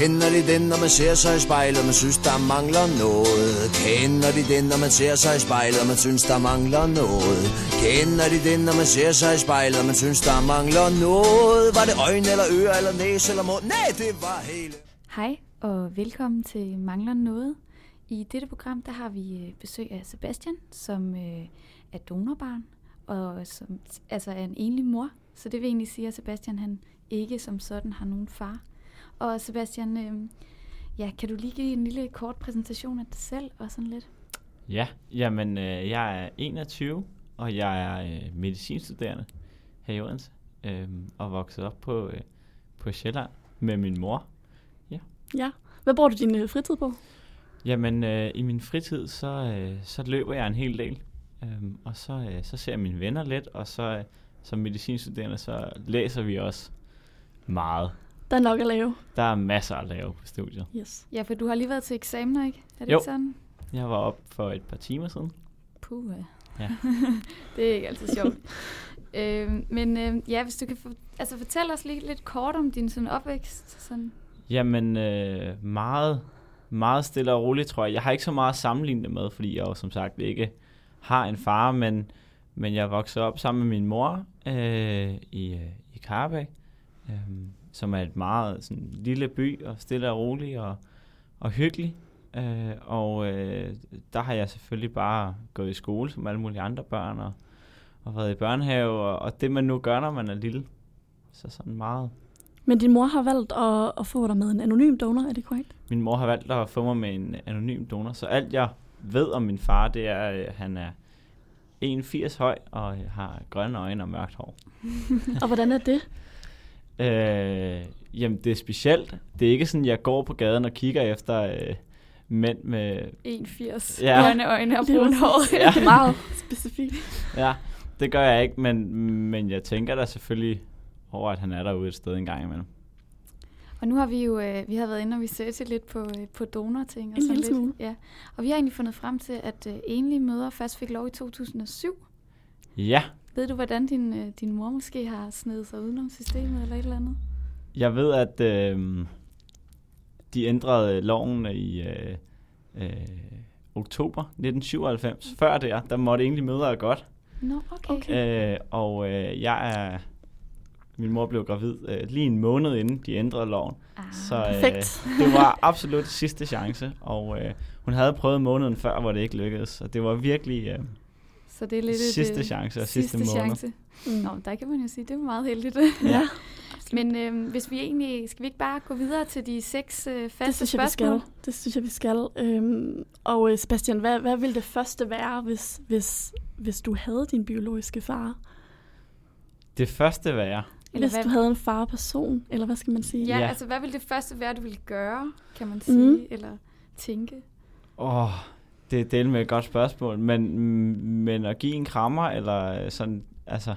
Kender de den, når man ser sig i spejlet, og man synes, der mangler noget? Kender de den, når man ser sig i spejlet, og man synes, der mangler noget? Kender de den, når man ser sig i spejlet, og man synes, der mangler noget? Var det øjne, eller ører, eller næse, eller mund? Nej, det var hele... Hej og velkommen til Mangler Noget. I dette program der har vi øh, besøg af Sebastian, som øh, er donorbarn, og som altså er en enlig mor. Så det vil egentlig sige, at Sebastian han ikke som sådan har nogen far. Og Sebastian, øh, ja, kan du lige give en lille kort præsentation af dig selv og sådan lidt? Ja, jamen øh, jeg er 21, og jeg er øh, medicinstuderende her i Odense, øh, og vokset op på, øh, på Sjælland med min mor. Ja. Hvad bruger du din øh, fritid på? Jamen øh, i min fritid, så, øh, så løber jeg en hel del, øh, og så, øh, så ser jeg mine venner lidt, og så øh, som medicinstuderende, så læser vi også meget. Der er nok at lave. Der er masser at lave på studiet. Yes. Ja, for du har lige været til eksamener, ikke? Er det Jo. ikke sådan? Jeg var op for et par timer siden. Puh, Ja. det er ikke altid sjovt. øh, men øh, ja, hvis du kan for, altså fortælle os lige lidt kort om din sådan opvækst. Sådan. Jamen, øh, meget, meget stille og roligt, tror jeg. Jeg har ikke så meget at sammenligne det med, fordi jeg jo som sagt ikke har en far, men, men jeg voksede op sammen med min mor øh, i, øh, i Karabæk, øh, som er et meget sådan, lille by, og stille og rolig og, og hyggelig. Øh, og øh, der har jeg selvfølgelig bare gået i skole, som alle mulige andre børn, og, og været i børnehave, og, og det man nu gør, når man er lille. Så sådan meget Men din mor har valgt at, at få dig med en anonym donor, er det korrekt? Min mor har valgt at få mig med en anonym donor, så alt jeg ved om min far, det er, at han er 1,80 høj og har grønne øjne og mørkt hår. og hvordan er det? Øh, jamen, det er specielt. Det er ikke sådan, jeg går på gaden og kigger efter øh, mænd med... 1,80. Ja. Grønne øjne og Lige brun hår. Ja. Det er meget specifikt. Ja, det gør jeg ikke, men, men jeg tænker da selvfølgelig over, at han er derude et sted en gang imellem. Og nu har vi jo øh, vi har været inde og researche lidt på, øh, på donorting. Og En sådan lille lidt. smule. Ja. Og vi har egentlig fundet frem til, at øh, enlige mødre først fik lov i 2007. Ja, Ved du, hvordan din, øh, din mor måske har snedet sig udenom systemet eller et eller andet? jeg ved, at øh, de ændrede loven i øh, øh, oktober 1997. Før det, der måtte egentlig mødre godt. Nå, okay. Okay. Øh, og øh, jeg er... Min mor blev gravid øh, lige en måned inden de ændrede loven. Ah, Så øh, perfekt. det var absolut sidste chance. Og øh, hun havde prøvet måneden før, hvor det ikke lykkedes. Så det var virkelig øh, så det er lidt sidste øh, chance og sidste sidste måned. chance. Mm. Nå, der kan man jo sige, det var meget heldigt. Ja, Men øh, hvis vi egentlig, skal vi ikke bare gå videre til de seks øh, faste det synes jeg, vi spørgsmål? skal. Det synes jeg, vi skal. Øhm, og øh, Sebastian, hvad, hvad ville det første være, hvis, hvis, hvis du havde din biologiske far? Det første var jeg. Eller hvis hvad, du havde en farperson, eller hvad skal man sige? ja, Ja. altså hvad ville det første være, du ville gøre, kan man sige, Mhm. eller tænke? Åh, oh, det er del med et godt spørgsmål. Men, men at give en krammer, eller sådan, altså...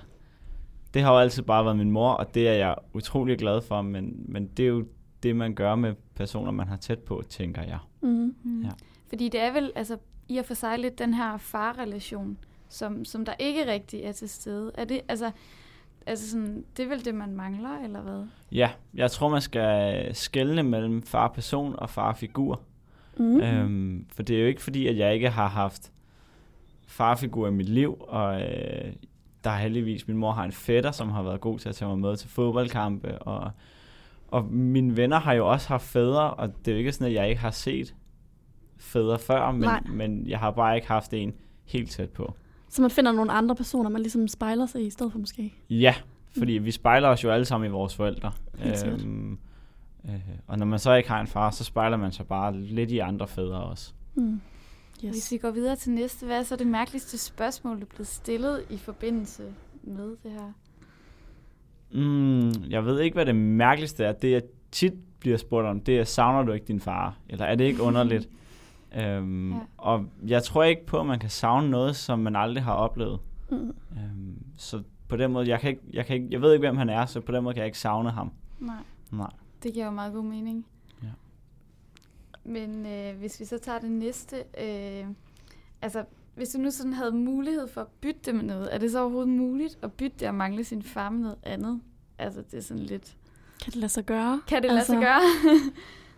Det har jo altid bare været min mor, og det er jeg utrolig glad for, men, men det er jo det, man gør med personer, man har tæt på, tænker jeg. Mm. Mm. Ja. Fordi det er vel altså, i og for sig lidt den her farrelation, som, som der ikke rigtig er til stede. Er det, altså, altså sådan, det er vel det, man mangler, eller hvad? Ja, jeg tror, man skal skelne mellem far-person og far-figur. Mm. Øhm, for det er jo ikke fordi, at jeg ikke har haft farfigur i mit liv, og øh, der er heldigvis, min mor har en fætter, som har været god til at tage mig med til fodboldkampe, og, og mine venner har jo også haft fædre, og det er jo ikke sådan, at jeg ikke har set fædre før, men, Nej. men jeg har bare ikke haft en helt tæt på. Så man finder nogle andre personer, man ligesom spejler sig i, i stedet for måske. Ja, fordi vi spejler os jo alle sammen i vores forældre. Helt. Øhm, øh, og når man så ikke har en far, så spejler man sig bare lidt i andre fædre også. Mm. Yes. Hvis vi går videre til næste, hvad er så det mærkeligste spørgsmål, du er blevet stillet i forbindelse med det her? Mm, jeg ved ikke, hvad det mærkeligste er. Det, jeg tit bliver spurgt om, det er, savner du ikke din far? Eller er det ikke underligt? øhm, ja. Og jeg tror ikke på, at man kan savne noget, som man aldrig har oplevet. Mm. Øhm, så på den måde, jeg, kan ikke, jeg, kan ikke, jeg ved ikke, hvem han er, så på den måde kan jeg ikke savne ham. Nej, Nej. Det giver jo meget god mening. Ja. Men øh, hvis vi så tager det næste, øh, altså hvis du nu sådan havde mulighed for at bytte det med noget, er det så overhovedet muligt at bytte det og mangle sin far med noget andet? Altså det er sådan lidt, Kan det lade sig gøre? kan det lade Altså- sig gøre?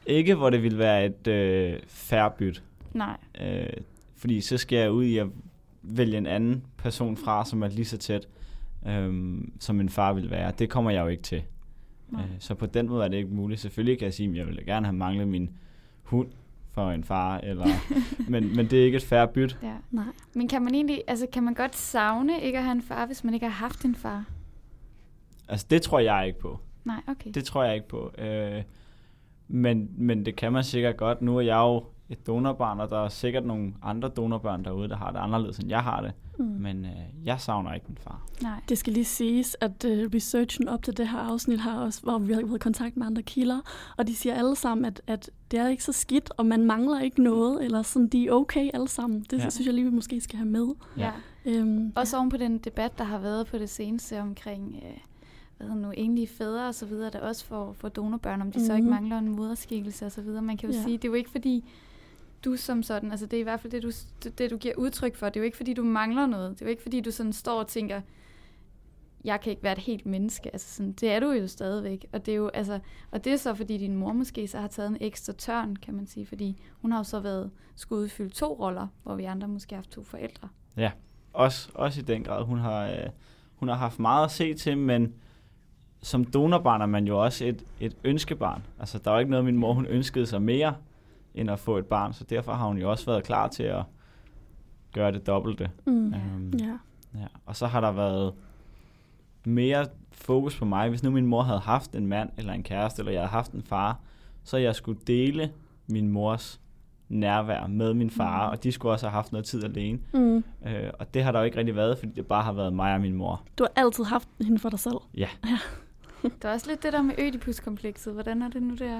Ikke, hvor det ville være et øh, færre byt. Nej. Øh, fordi så skal jeg ud i at vælge en anden person fra, som er lige så tæt, øh, som min far ville være. Det kommer jeg jo ikke til. Øh, så på den måde er det ikke muligt. Selvfølgelig kan jeg sige, at jeg ville gerne have manglet min hund for en far, eller, men, men det er ikke et færre byt. Ja. Nej. Men kan man egentlig, altså kan man godt savne ikke at have en far, hvis man ikke har haft en far? Altså det tror jeg ikke på. Nej, okay. Det tror jeg ikke på. Øh, men, men det kan man sikkert godt. Nu er jeg jo et donorbarn, og der er sikkert nogle andre donorbørn derude, der har det anderledes, end jeg har det. Mm. Men øh, jeg savner ikke min far. Nej. Det skal lige siges, at uh, researchen op til det her afsnit har også, hvor vi har været i kontakt med andre kilder, og de siger alle sammen, at, at det er ikke så skidt, og man mangler ikke noget, eller sådan, de er okay alle sammen. Det Ja. ja. synes jeg lige, vi måske skal have med. Ja. Øhm, Også oven på den debat, der har været på det seneste omkring, øh, hvad hedder nu, enlige fædre og så videre, der også får, får donorbørn, om de mm-hmm. så ikke Mhm. mangler en moderskikkelse og så videre. Man kan jo Ja. sige, det er jo ikke fordi, du som sådan, altså det er i hvert fald det du, det, du giver udtryk for, det er jo ikke fordi, du mangler noget. Det er jo ikke fordi, du sådan står og tænker, jeg kan ikke være et helt menneske. Altså sådan, det er du jo stadigvæk. Og det er jo, altså, og det er så fordi din mor måske så har taget en ekstra tørn, kan man sige, fordi hun har jo så været skulle udfylde to roller, hvor vi andre måske har haft to forældre. Ja, Også, også i den grad. Hun har, øh, hun har haft meget at se til, men som donorbarn er man jo også et, et ønskebarn. Altså, der er jo ikke noget, min mor hun ønskede sig mere, end at få et barn, så derfor har hun jo også været klar til at gøre det dobbelte. mm, Øhm, ja. Ja, og så har der været mere fokus på mig. Hvis nu min mor havde haft en mand eller en kæreste, eller jeg havde haft en far, så jeg skulle dele min mors nærvær med min far, Mm. og de skulle også have haft noget tid alene. Mm. Øh, og det har der jo ikke rigtig været, fordi det bare har været mig og min mor. Du har altid haft hende for dig selv. Ja. Der er også lidt det der med ødipuskomplekset. Hvordan er det nu, det er?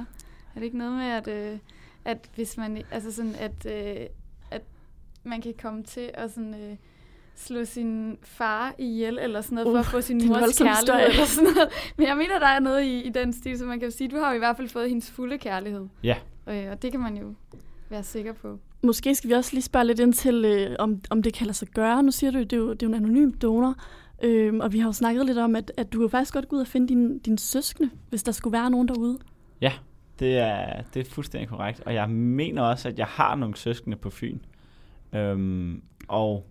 Er det ikke noget med, at, øh, at hvis man, altså sådan, at, øh, at man kan komme til at sådan, øh, slå sin far ihjel, eller sådan noget, uh, for at Uh, få sin mors kærlighed, eller sådan noget. Men jeg mener, der er noget i, i den stil, så man kan sige, du har jo i hvert fald fået hendes fulde kærlighed. Ja. Øh, og det kan man jo være sikker på. Måske skal vi også lige spørge lidt ind til, øh, om, om det kan lade sig gøre. Nu siger du, det er jo, det er jo en anonym donor, øhm, og vi har jo snakket lidt om, at, at du kan faktisk godt gå ud og finde dine din søskende, hvis der skulle være nogen derude. Det er, det er fuldstændig korrekt. Og jeg mener også, at jeg har nogle søskende på Fyn. Øhm, og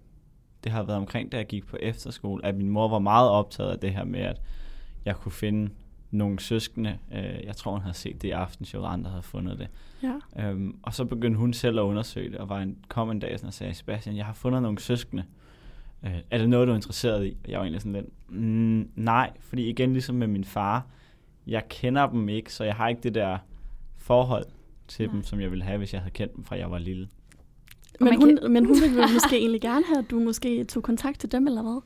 det har været omkring, da jeg gik på efterskole, at min mor var meget optaget af det her med, at jeg kunne finde nogle søskende. Øh, jeg tror, hun havde set det i aftenshow, og andre havde fundet det. Ja. Øhm, og så begyndte hun selv at undersøge det, og var en, kom en dag sådan og sagde, Sebastian, jeg har fundet nogle søskende. Øh, er det noget, du er interesseret i? Og jeg var egentlig sådan lidt, mm, nej, fordi igen ligesom med min far, jeg kender dem ikke, så jeg har ikke det der forhold til Nej. dem, som jeg ville have, hvis jeg havde kendt dem, fra jeg var lille. Men hun, men hun ville måske egentlig gerne have, at du måske tog kontakt til dem, eller hvad?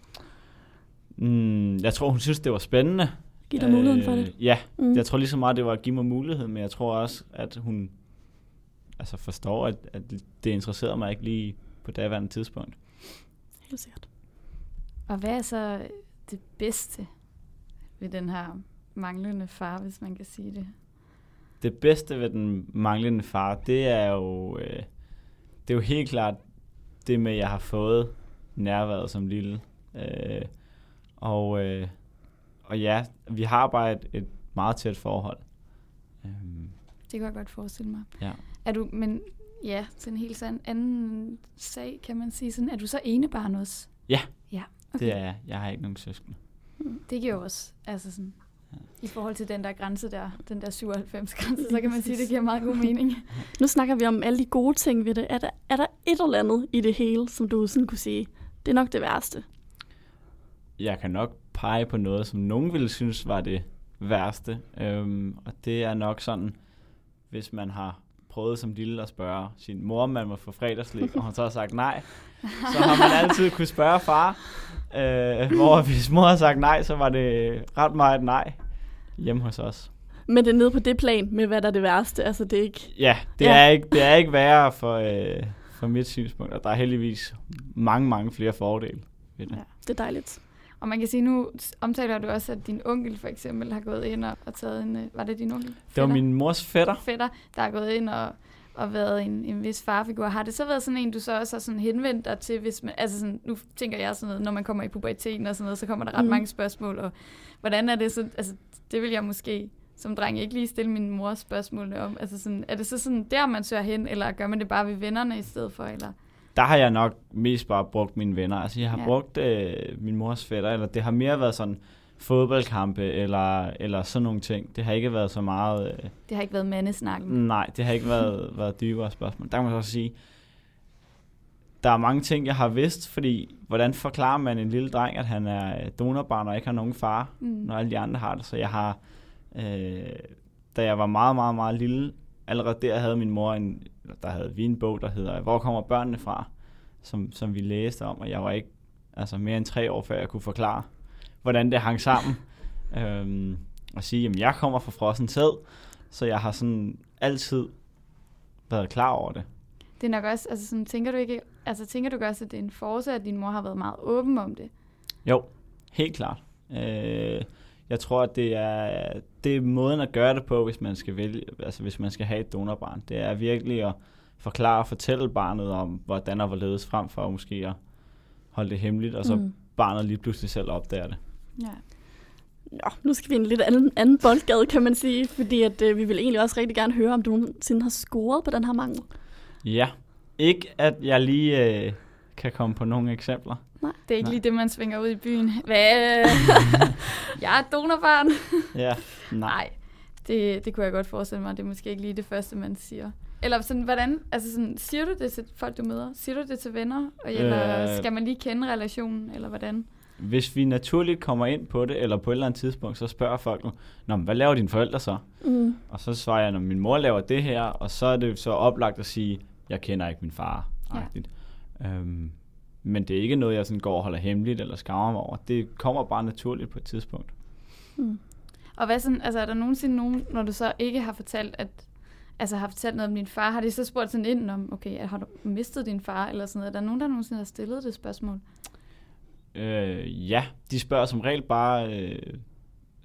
Mm, jeg tror, hun synes, det var spændende. Giv dig muligheden for det. Ja, Mm. jeg tror lige så meget, det var at give mig muligheden, men jeg tror også, at hun altså forstår, at, at det interesserede mig ikke lige på daværende tidspunkt. Helt sikkert. Og hvad er så det bedste ved den her manglende far, hvis man kan sige det? Det bedste ved den manglende far, det er jo, øh, det er jo helt klart det med, at jeg har fået nærværet som lille. Øh, og, øh, og ja, vi har bare et, et meget tæt forhold. Øhm, Det kan jeg godt forestille mig. ja. Er du, men ja, til en helt sådan anden sag, kan man sige sådan, er du så enebarn også? Ja. Ja, Det er jeg. Jeg har ikke nogen søskende. Det giver jo også, altså sådan. I forhold til den der grænse der, den der 97 grænse, så kan man sige, det giver meget god mening. Nu snakker vi om alle de gode ting ved det. Er der, er der et eller andet i det hele, som du sådan kunne sige, det er nok det værste? Jeg kan nok pege på noget, som nogen ville synes var det værste. Øhm, og det er nok sådan, hvis man har prøvet som lille at spørge sin mor, om man må få fredagslik, og hun så har sagt nej, så har man altid kunne spørge far. Øh, hvor hvis mor har sagt nej, så var det ret meget nej hjemme hos os. Men det er nede på det plan med, hvad der er det værste. Altså, det er ikke... Ja, det, Ja. Er, ikke, det er ikke værre for, øh, for mit synspunkt, og der er heldigvis mange, mange flere fordele ved det. Ja. Det er dejligt. Og man kan sige, nu omtaler du også, at din onkel for eksempel har gået ind og, og taget en, øh, var det din onkel? Det var Fætter? min mors fætter. fætter, der er gået ind og, og været en, en vis farfigur. Har det så været sådan en, du så også har sådan henvendt dig til, hvis man, altså sådan, nu tænker jeg sådan noget, når man kommer i puberteten og sådan noget, så kommer der ret mm. mange spørgsmål, og hvordan er det så, altså det vil jeg måske som dreng ikke lige stille min mor spørgsmålene om? Altså sådan, er det så sådan der, man søger hen, eller gør man det bare ved vennerne i stedet for? Eller? Der har jeg nok mest bare brugt mine venner. Altså, jeg har Ja. brugt øh, min mors fætter, eller det har mere været sådan fodboldkampe, eller, eller sådan nogle ting. Det har ikke været så meget... Øh, Det har ikke været mandesnakken. Nej, det har ikke været, været dybere spørgsmål. Der kan man så også sige, der er mange ting, jeg har vidst, fordi hvordan forklarer man en lille dreng, at han er øh, donorbarn og ikke har nogen far, Mm. når alle de andre har det. Så jeg har, øh, da jeg var meget, meget, meget lille, allerede der havde min mor en, eller der havde vi en bog, der hedder Hvor kommer børnene fra? Som, som vi læste om, og jeg var ikke altså mere end tre år, før jeg kunne forklare, hvordan det hang sammen. øhm, og sige, at jeg kommer fra frossen sæd, så jeg har sådan altid været klar over det. Det er nok også, altså sådan, tænker du ikke, altså tænker du også, at det er en force, at din mor har været meget åben om det? Jo, helt klart. Øh, jeg tror, at det er, det er måden at gøre det på, hvis man skal vælge, altså hvis man skal have et donorbarn. Det er virkelig at forklare og fortælle barnet om, hvordan og hvorledes frem for måske at holde det hemmeligt, og så mm. Barnet lige pludselig selv opdager det. Ja. Nå, nu skal vi i en lidt anden, anden boldgade, kan man sige, fordi at, øh, vi vil egentlig også rigtig gerne høre, om du nogensinde har scoret på den her mangel. Ja, ikke at jeg lige øh, kan komme på nogle eksempler. Det er ikke Nej. lige det, man svinger ud i byen. Hvad? jeg er donorbarn. Ja, nej. Nej, det, det kunne jeg godt forestille mig. Det er måske ikke lige det første, man siger. Eller sådan, hvordan, altså sådan, siger du det til folk, du møder? Siger du det til venner? Og- Eller Øh. skal man lige kende relationen, eller hvordan? Hvis vi naturligt kommer ind på det, eller på et eller andet tidspunkt, så spørger folk, Nå, men hvad laver dine forældre så? Mm. Og så svarer jeg, når min mor laver det her, og så er det så oplagt at sige, jeg kender ikke min far. Ja. Ja. Øhm, men det er ikke noget, jeg sådan går og holder hemmeligt eller skammer mig over. Det kommer bare naturligt på et tidspunkt. Mm. Og hvad sådan, altså er der nogensinde nogen, når du så ikke har fortalt, at, altså har fortalt noget om din far, har de så spurgt sådan ind om, okay, har du mistet din far, eller sådan noget? Er der nogen, der nogensinde har stillet det spørgsmål? Øh, ja, de spørger som regel bare, øh,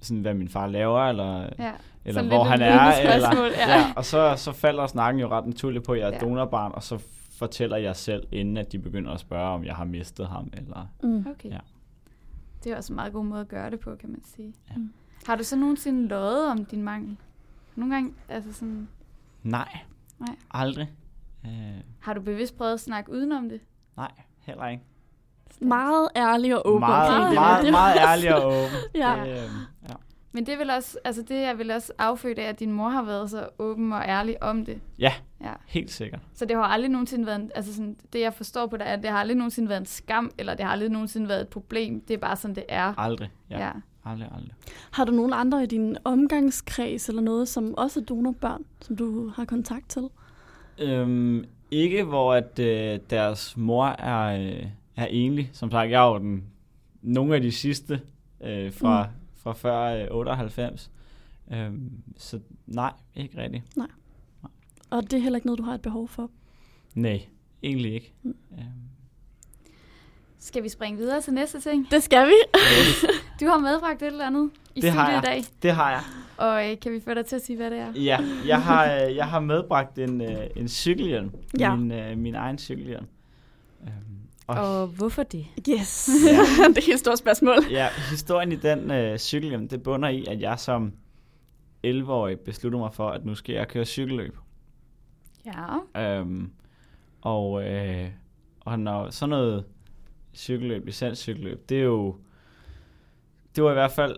sådan, hvad min far laver, eller, Ja. eller hvor han er. Eller, ja. ja, og så, så falder snakken jo ret naturligt på, at jeg er Ja. donorbarn, og så fortæller jeg selv, inden at de begynder at spørge, om jeg har mistet ham. Eller, Mm. Okay. Ja. Det er også en meget god måde at gøre det på, kan man sige. Ja. Mm. Har du så nogensinde løjet om din mangel? Nogle gange, altså sådan, nej, Nej. aldrig. Øh, har du bevidst prøvet at snakke udenom det? nej, heller ikke. Meget ærlig og åben. meget, meget, det- meget ærlig og åben. Ja. Det, øhm, ja. Men det vel også, altså det er vel også affødt af, at din mor har været så åben og ærlig om det. Ja. ja. Helt sikkert. Så det har aldrig nogensinde været, en, altså sådan, det jeg forstår på det er, at det har aldrig nogensinde været en skam, eller det har aldrig nogensinde været et problem. Det er bare sådan, det er. Aldrig. Ja. ja. ja. Aldrig, aldrig. Har du nogen andre i din omgangskreds eller noget, som også er donorbørn, som du har kontakt til? Øhm, ikke hvor at øh, deres mor er, øh, er enlig. Som sagt, jeg er jo den, nogle af de sidste øh, fra, mm. Fra før øh, 98. Øhm, så nej, ikke rigtigt. Og det er heller ikke noget, du har et behov for. Nej, egentlig ikke. Mm. Øhm, Skal vi springe videre til næste ting? Det skal vi. Du har medbragt et eller andet i Det har studiet i jeg. dag, det har jeg. og øh, kan vi få dig til at sige, hvad det er? Ja, jeg har, øh, jeg har medbragt en, øh, en cykelhjelm. Ja. Min, øh, min egen cykelhjelm. Øhm, og Og hvorfor det? Yes. Ja. det er et helt stort spørgsmål. ja, historien i den øh, cykelhjelm, det bunder i, at jeg som 11-årig besluttede mig for, at nu skal jeg køre cykelløb. Ja. Øhm, og, øh, og når sådan noget cykelløb, licenscykelløb, det er jo, det var i hvert fald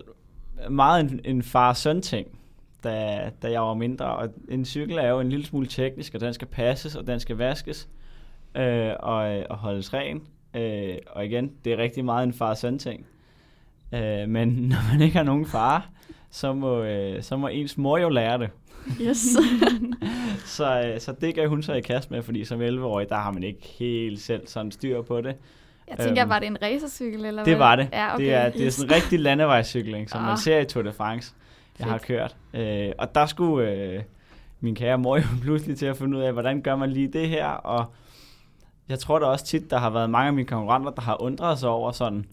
meget en, en far-søn ting, da, da jeg var mindre. Og en cykel er jo en lille smule teknisk, og den skal passes, og den skal vaskes øh, og, og holdes ren. Øh, og igen, det er rigtig meget en far-søn ting. Øh, men når man ikke har nogen far, så må, øh, så må ens mor jo lære det. Yes. Så, øh, så det gav hun så i kast med, fordi som 11-årig, der har man ikke helt selv sådan styr på det. Jeg tænker, Øhm, var det en racercykel? Eller Det hvad? var det. Ja, okay. Det er, det er sådan en rigtig landevejscykling, som man Ah. ser i Tour de France, jeg har Fedt. kørt. Øh, og der skulle øh, min kære mor jo pludselig til at finde ud af, hvordan gør man lige det her. Og jeg tror da også tit, der har været mange af mine konkurrenter, der har undret sig over sådan,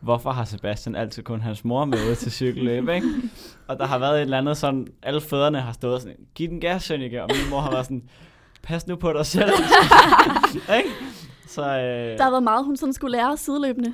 hvorfor har Sebastian altid kun hans mor med ude til cykelløb, ikke? Og der har været et eller andet sådan, alle fædrene har stået sådan, giv den gas, Sønneke, og min mor har været sådan, pas nu på dig selv. ikke? Så, øh, Der har været meget, hun sådan skulle lære sideløbende.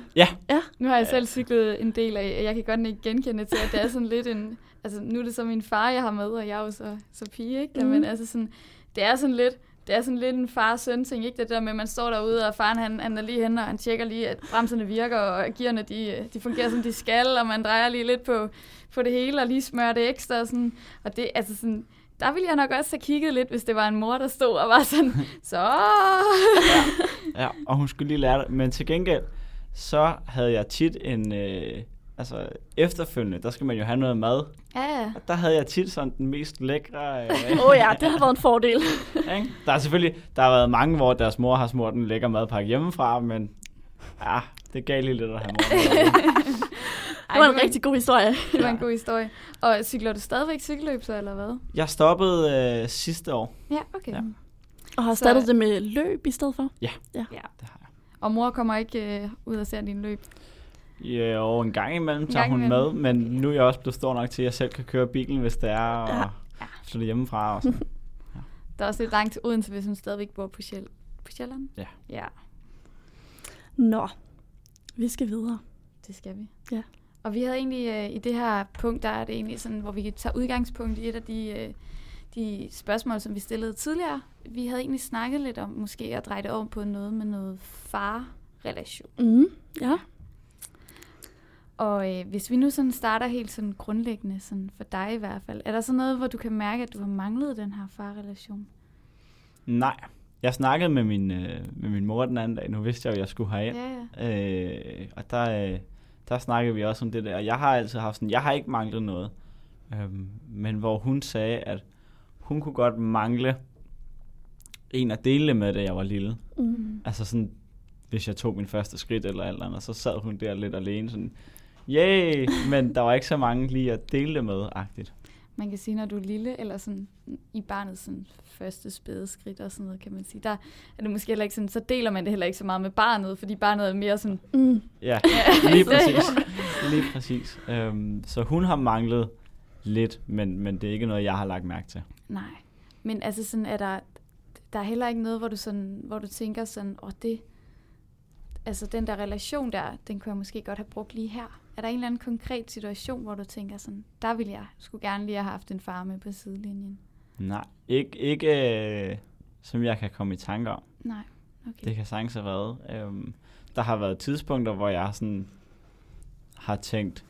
Nu har jeg selv cyklet en del af, jeg kan godt ikke genkende til, at det er sådan lidt en... Altså, nu er det så min far, jeg har med, og jeg er jo så, så pige, ikke? Mm. Men altså sådan, det er sådan lidt... Det er sådan lidt en far-søn ting, ikke? Det der med, at man står derude, og faren han, han er lige henne, og han tjekker lige, at bremserne virker, og gearne de, de fungerer, som de skal, og man drejer lige lidt på, på det hele, og lige smører det ekstra. Og, sådan. og det, altså sådan, der ville jeg nok også have kigget lidt, hvis det var en mor, der stod og var sådan, så... Ja, og hun skulle lige lære det. Men til gengæld, så havde jeg tit en... Øh, altså, efterfølgende, der skal man jo have noget mad. Ja, ja. Og der havde jeg tit sådan den mest lækre... Øh, Åh oh, ja, det har været en fordel. ikke? Der er selvfølgelig... Der har været mange, hvor deres mor har smurt en lækker madpakke hjemmefra, men... Ja, det gav lige lidt at have mor. med. Det var en rigtig god historie. Det var en god historie. Og cykler du stadigvæk cykelløb så, eller hvad? Jeg stoppede øh, sidste år. Ja, okay. Ja. Ja. Og har Så- startet det med løb i stedet for. ja. Det har jeg. Og mor kommer ikke øh, ud og ser din løb. Ja, og en gang imellem tager gang hun imellem. med, men nu er jeg også blevet stor nok til, at jeg selv kan køre bilen, hvis det er, og Ja. ja. flytte hjemmefra og sådan. Der er også lidt langt til Odense, hvis hun stadigvæk bor på, Sjæl på Sjælland. Ja. Ja, Nå, vi skal videre. det skal vi. Ja. Og vi havde egentlig øh, i det her punkt, der er det egentlig sådan, hvor vi kan tage udgangspunkt i et af de, øh, de spørgsmål, som vi stillede tidligere. Vi havde egentlig snakket lidt om måske at dreje det over på noget med noget far-relation. Mm, ja. Og øh, hvis vi nu sådan starter helt sådan grundlæggende, sådan for dig i hvert fald, er der så noget, hvor du kan mærke, at du har manglet den her far-relation? Nej, jeg snakkede med min, øh, med min mor den anden dag. Nu vidste jeg jo, at jeg skulle herind. Ja, ja. Øh, og der, øh, der snakkede vi også om det der. Jeg har altid haft sådan, jeg har ikke manglet noget. Øhm, men hvor hun sagde, at hun kunne godt mangle en at dele med, da jeg var lille. Mm. Altså sådan, hvis jeg tog min første skridt eller alt andet, så sad hun der lidt alene sådan, yay, men der var ikke så mange lige at dele det med, agtigt. Man kan sige, når du er lille, eller sådan i barnets sådan første spæde skridt og sådan noget, kan man sige, der er det måske heller ikke sådan, så deler man det heller ikke så meget med barnet, fordi barnet er mere sådan, Mm. Ja, lige præcis. Lige præcis. Øhm, så hun har manglet lidt, men, men det er ikke noget, jeg har lagt mærke til. nej. Men altså sådan, er der, der er heller ikke noget, hvor du, sådan, hvor du tænker sådan, åh det, altså den der relation der, den kunne jeg måske godt have brugt lige her. Er der en eller anden konkret situation, hvor du tænker sådan, der ville jeg skulle gerne lige have haft en far med på sidelinjen? Nej, ikke, ikke øh, som jeg kan komme i tanke om. Nej, okay. Det kan sagtens have været. Øhm, der har været tidspunkter, hvor jeg sådan har tænkt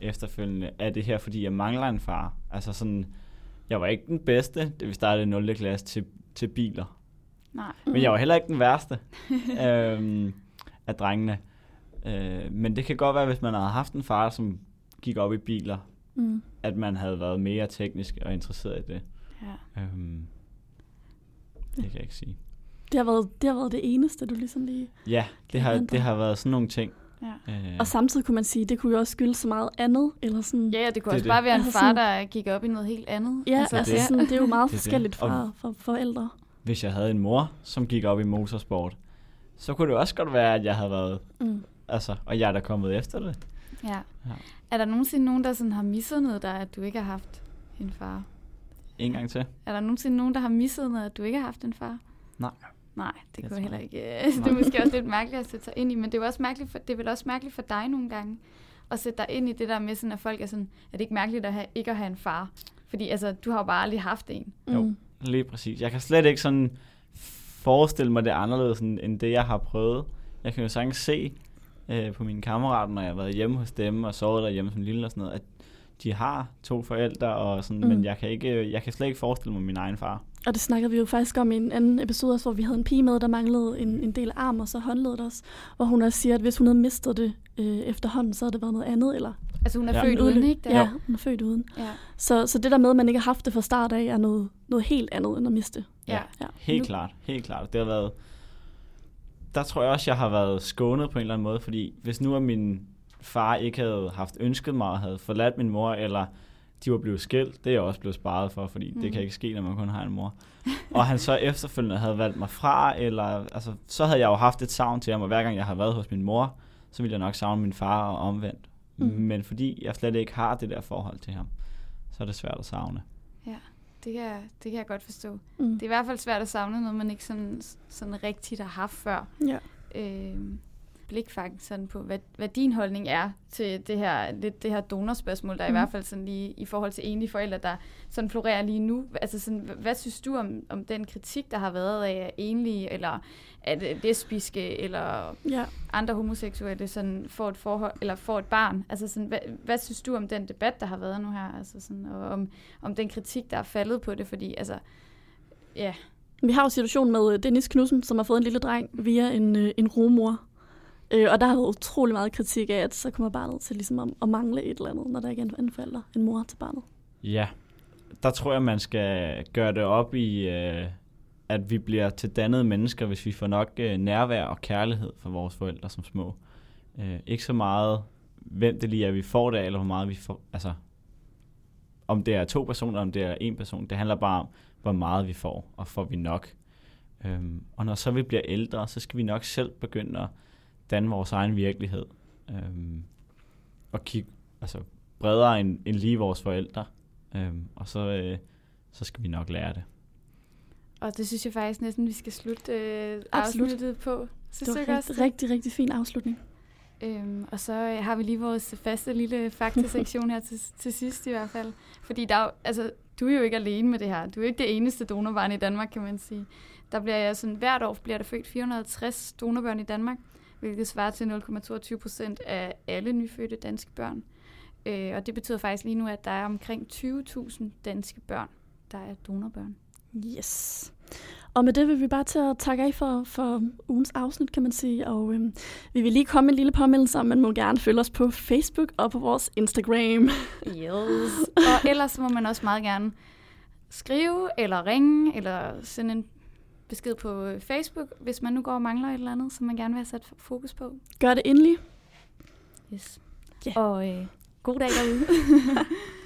efterfølgende, er det her, fordi jeg mangler en far? Altså sådan, jeg var ikke den bedste, da vi startede i 0. klasse til, til biler. Nej. Men jeg var heller ikke den værste øhm, af drengene. Øh, men det kan godt være, hvis man havde haft en far, som gik op i biler, Mm. at man havde været mere teknisk og interesseret i det. Ja. Øhm, det kan jeg ikke sige. Det, har været, det har været det eneste, du ligesom lige... Ja, det har, det har været sådan nogle ting. Ja. Øh, Og samtidig kunne man sige, det kunne jo også skyldes så meget andet, eller sådan... Ja, ja, det kunne Det også det. bare være en Altså far, sådan- der gik op i noget helt andet. Ja, altså, altså det. sådan, det er jo meget Det forskelligt fra, fra forældre. Hvis jeg havde en mor, som gik op i motorsport, så kunne det også godt være, at jeg havde været, Mm. Altså, og jeg er da kommet efter det. Ja. Ja. Er der nogensinde nogen, der sådan har misundet dig, at du ikke har haft en far? En gang til. Er der nogensinde nogen, der har misundet, at du ikke har haft en far? Nej. Nej, det, Det kunne jeg heller jeg ikke. øh, det er måske også lidt mærkeligt at sætte sig ind i, men det er, jo også mærkeligt for, det er vel også mærkeligt for dig nogle gange, at sætte dig ind i det der med, sådan, at folk er sådan, er det ikke mærkeligt at have, ikke at have en far? Fordi altså, du har jo bare aldrig haft en. Jo. Mm. Lige præcis. Jeg kan slet ikke sådan forestille mig det anderledes, end, end det, jeg har prøvet. Jeg kan jo sagtens se øh, på mine kammerater, når jeg har været hjemme hos dem og sovet derhjemme som lille og sådan noget, at de har to forældre, og sådan, Mm. men jeg kan, ikke, jeg kan slet ikke forestille mig min egen far. Og det snakkede vi jo faktisk om i en anden episode, også, hvor vi havde en pige med, der manglede en, en del arm, og så håndledet også. Hvor hun også siger, at hvis hun havde mistet det øh, efterhånden, så havde det været noget andet. Eller, Altså, hun er Ja. født Udløb. uden, ikke? Der? ja, hun er født uden. ja. Så, så det der med, at man ikke har haft det fra start af, er noget, noget helt andet end at miste. Ja. Ja. Helt Nu- klart, helt klart. Det har været... Der tror jeg også, jeg har været skånet på en eller anden måde, fordi hvis nu at min far ikke havde haft ønsket mig og havde forladt min mor, eller de var blevet skilt, det er jeg også blevet sparet for, fordi mm. Det kan ikke ske, når man kun har en mor. og han så efterfølgende havde valgt mig fra, eller altså, så havde jeg jo haft et savn til ham, og hver gang jeg har været hos min mor, så ville jeg nok savne min far og omvendt. Mm. Men fordi jeg slet ikke har det der forhold til ham, så er det svært at savne. Det kan, det kan jeg godt forstå. Mm. Det er i hvert fald svært at savne noget, man ikke sådan, sådan rigtigt har haft før. Ja. Øh, blikfang sådan på, hvad, hvad din holdning er til det her, lidt det her donorspørgsmål, der er mm. i hvert fald sådan lige i forhold til enlige forældre, der sådan florerer lige nu. Altså sådan, hvad, hvad synes du om, om den kritik, der har været af enlige, eller at lesbiske, eller ja. andre homoseksuelle sådan får et forhold eller får et barn. Altså sådan, hvad, hvad synes du om den debat der har været nu her, altså sådan, og om, om den kritik der er faldet på det, fordi altså ja, Vi har jo situationen med øh, Dennis Knudsen, som har fået en lille dreng via en, øh, en rumor. Øh, og der har været utrolig meget kritik af, at så kommer barnet til ligesom at, at mangle et eller andet, når der ikke er en, forælder, en mor til barnet. Ja, der tror jeg, man skal gøre det op i, øh, at vi bliver til dannede mennesker, hvis vi får nok øh, nærvær og kærlighed fra vores forældre som små. Øh, ikke så meget, hvem det lige er, vi får det eller hvor meget vi får, altså, om det er to personer, om det er en person. Det handler bare om, hvor meget vi får, og får vi nok. Øhm, og når så vi bliver ældre, så skal vi nok selv begynde at danne vores egen virkelighed. Øhm, og kigge altså, bredere end, end lige vores forældre. Øhm, og så, øh, så skal vi nok lære det. og det synes jeg faktisk næsten, vi skal slutte øh, Absolut. afsnittet på. Synes Det var rigtig, også rigtig, rigtig, fin afslutning. Øhm, og så øh, har vi lige vores faste lille faktasektion her til, til sidst i hvert fald. Fordi der er altså, du er jo ikke alene med det her. Du er ikke det eneste donorbarn i Danmark, kan man sige. Der bliver sådan, hvert år bliver der født 450 donorbørn i Danmark, hvilket svarer til 0,22 procent af alle nyfødte danske børn. Øh, og det betyder faktisk lige nu, at der er omkring 20.000 danske børn, der er donorbørn. Yes. Og med det vil vi bare til at takke af for, for ugens afsnit, kan man sige. Og øhm, vi vil lige komme med en lille påmindelse om, man må gerne følge os på Facebook og på vores Instagram. Yes. og ellers må man også meget gerne skrive, eller ringe, eller sende en besked på øh, Facebook, hvis man nu går og mangler et eller andet, som man gerne vil have sat fokus på. Gør det endelig. Yes. Ja. Og øh, god dag derude.